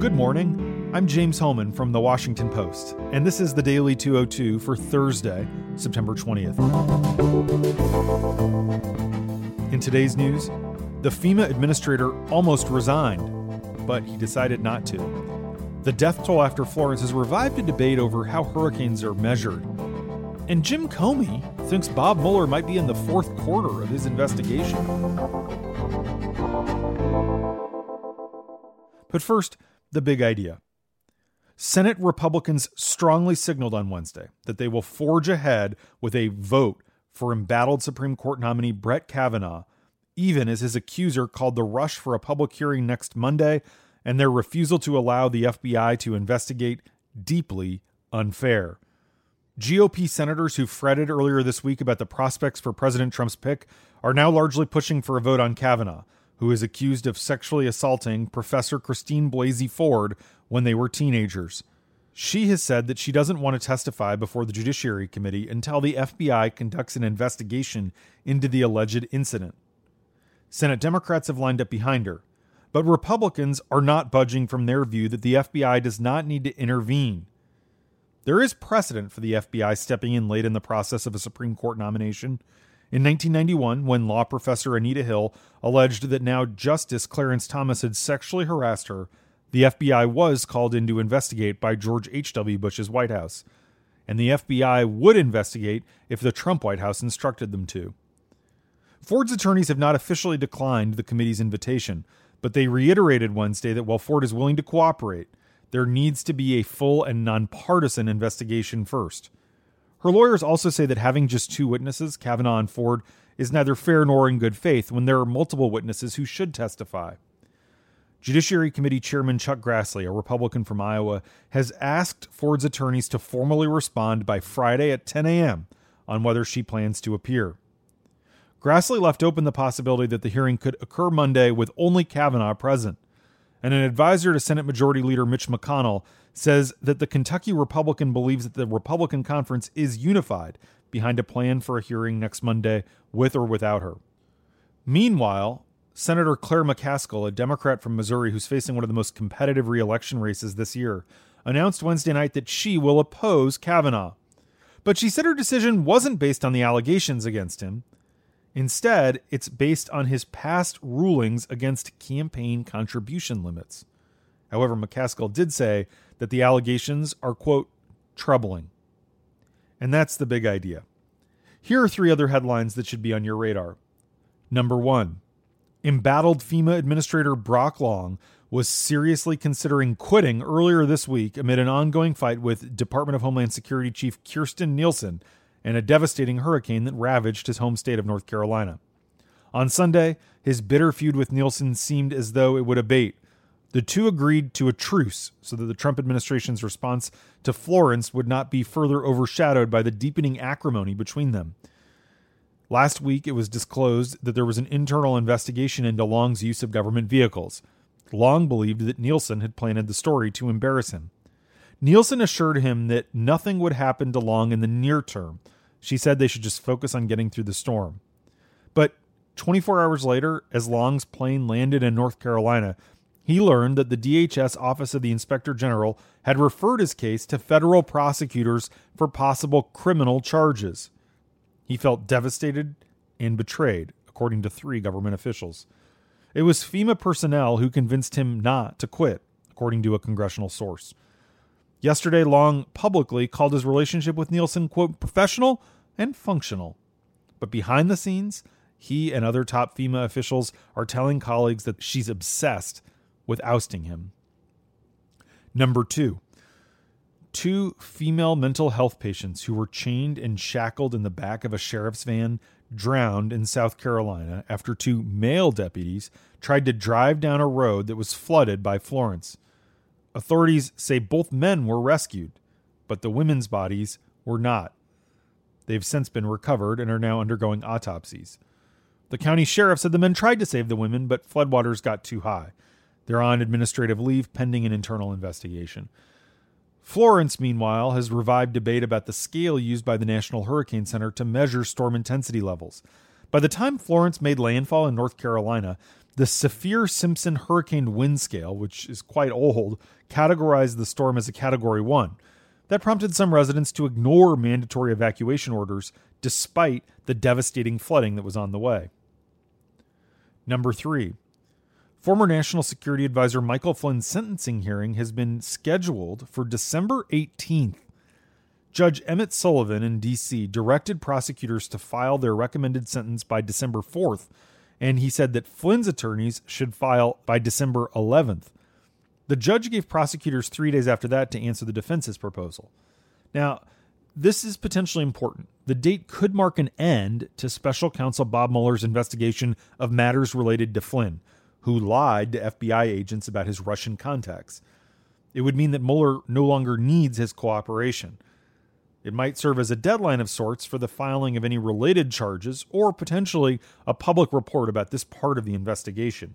Good morning. I'm James Hohmann from The Washington Post, and this is the Daily 202 for Thursday, September 20th. In today's news, the FEMA administrator almost resigned, but he decided not to. The death toll after Florence has revived a debate over how hurricanes are measured. And Jim Comey thinks Bob Mueller might be in the fourth quarter of his investigation. But first, the big idea. Senate Republicans strongly signaled on Wednesday that they will forge ahead with a vote for embattled Supreme Court nominee Brett Kavanaugh, even as his accuser called the rush for a public hearing next Monday and their refusal to allow the FBI to investigate deeply unfair. GOP senators who fretted earlier this week about the prospects for President Trump's pick are now largely pushing for a vote on Kavanaugh, who is accused of sexually assaulting Professor Christine Blasey Ford when they were teenagers. She has said that she doesn't want to testify before the Judiciary Committee until the FBI conducts an investigation into the alleged incident. Senate Democrats have lined up behind her, but Republicans are not budging from their view that the FBI does not need to intervene. There is precedent for the FBI stepping in late in the process of a Supreme Court nomination. In 1991, when law professor Anita Hill alleged that now Justice Clarence Thomas had sexually harassed her, the FBI was called in to investigate by George H.W. Bush's White House. And the FBI would investigate if the Trump White House instructed them to. Ford's attorneys have not officially declined the committee's invitation, but they reiterated Wednesday that while Ford is willing to cooperate, there needs to be a full and nonpartisan investigation first. Her lawyers also say that having just two witnesses, Kavanaugh and Ford, is neither fair nor in good faith when there are multiple witnesses who should testify. Judiciary Committee Chairman Chuck Grassley, a Republican from Iowa, has asked Ford's attorneys to formally respond by Friday at 10 a.m. on whether she plans to appear. Grassley left open the possibility that the hearing could occur Monday with only Kavanaugh present and an advisor to Senate Majority Leader Mitch McConnell says that the Kentucky Republican believes that the Republican conference is unified behind a plan for a hearing next Monday with or without her. Meanwhile, Senator Claire McCaskill, a Democrat from Missouri who's facing one of the most competitive reelection races this year, announced Wednesday night that she will oppose Kavanaugh. But she said her decision wasn't based on the allegations against him. Instead, it's based on his past rulings against campaign contribution limits. However, McCaskill did say that the allegations are, quote, troubling. And that's the big idea. Here are three other headlines that should be on your radar. Number one Embattled FEMA Administrator Brock Long was seriously considering quitting earlier this week amid an ongoing fight with Department of Homeland Security Chief Kirstjen Nielsen and a devastating hurricane that ravaged his home state of North Carolina. On Sunday, his bitter feud with Nielsen seemed as though it would abate. The two agreed to a truce so that the Trump administration's response to Florence would not be further overshadowed by the deepening acrimony between them. Last week, it was disclosed that there was an internal investigation into Long's use of government vehicles. Long believed that Nielsen had planted the story to embarrass him. Nielsen assured him that nothing would happen to Long in the near term. She said they should just focus on getting through the storm. But 24 hours later, as Long's plane landed in North Carolina, he learned that the DHS Office of the Inspector General had referred his case to federal prosecutors for possible criminal charges. He felt devastated and betrayed, according to three government officials. It was FEMA personnel who convinced him not to quit, according to a congressional source. Yesterday, Long publicly called his relationship with Nielsen, quote, professional and functional. But behind the scenes, he and other top FEMA officials are telling colleagues that she's obsessed with ousting him. Number two, two female mental health patients who were chained and shackled in the back of a sheriff's van drowned in South Carolina after two male deputies tried to drive down a road that was flooded by Florence. Authorities say both men were rescued, but the women's bodies were not. They've since been recovered and are now undergoing autopsies. The county sheriff said the men tried to save the women, but floodwaters got too high. They're on administrative leave pending an internal investigation. Florence, meanwhile, has revived debate about the scale used by the National Hurricane Center to measure storm intensity levels. By the time Florence made landfall in North Carolina, the Saffir Simpson Hurricane Wind Scale, which is quite old, categorized the storm as a Category 1. That prompted some residents to ignore mandatory evacuation orders despite the devastating flooding that was on the way. Number three, former National Security Advisor Michael Flynn's sentencing hearing has been scheduled for December 18th. Judge Emmett Sullivan in D.C. directed prosecutors to file their recommended sentence by December 4th, and he said that Flynn's attorneys should file by December 11th. The judge gave prosecutors three days after that to answer the defense's proposal. Now, this is potentially important. The date could mark an end to special counsel Bob Mueller's investigation of matters related to Flynn, who lied to FBI agents about his Russian contacts. It would mean that Mueller no longer needs his cooperation. It might serve as a deadline of sorts for the filing of any related charges or potentially a public report about this part of the investigation.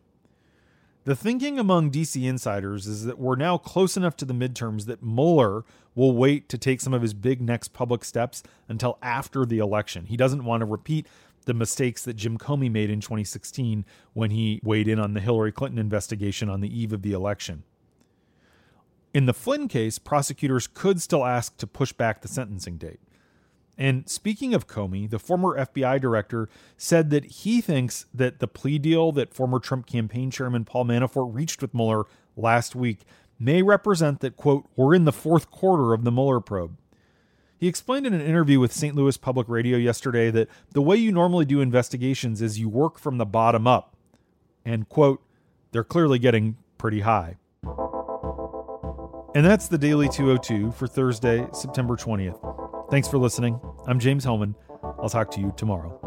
The thinking among DC insiders is that we're now close enough to the midterms that Mueller will wait to take some of his big next public steps until after the election. He doesn't want to repeat the mistakes that Jim Comey made in 2016 when he weighed in on the Hillary Clinton investigation on the eve of the election. In the Flynn case, prosecutors could still ask to push back the sentencing date. And speaking of Comey, the former FBI director said that he thinks that the plea deal that former Trump campaign chairman Paul Manafort reached with Mueller last week may represent that, quote, we're in the fourth quarter of the Mueller probe. He explained in an interview with St. Louis Public Radio yesterday that the way you normally do investigations is you work from the bottom up. And, quote, they're clearly getting pretty high. And that's the Daily 202 for Thursday, September 20th. Thanks for listening. I'm James Hohmann. I'll talk to you tomorrow.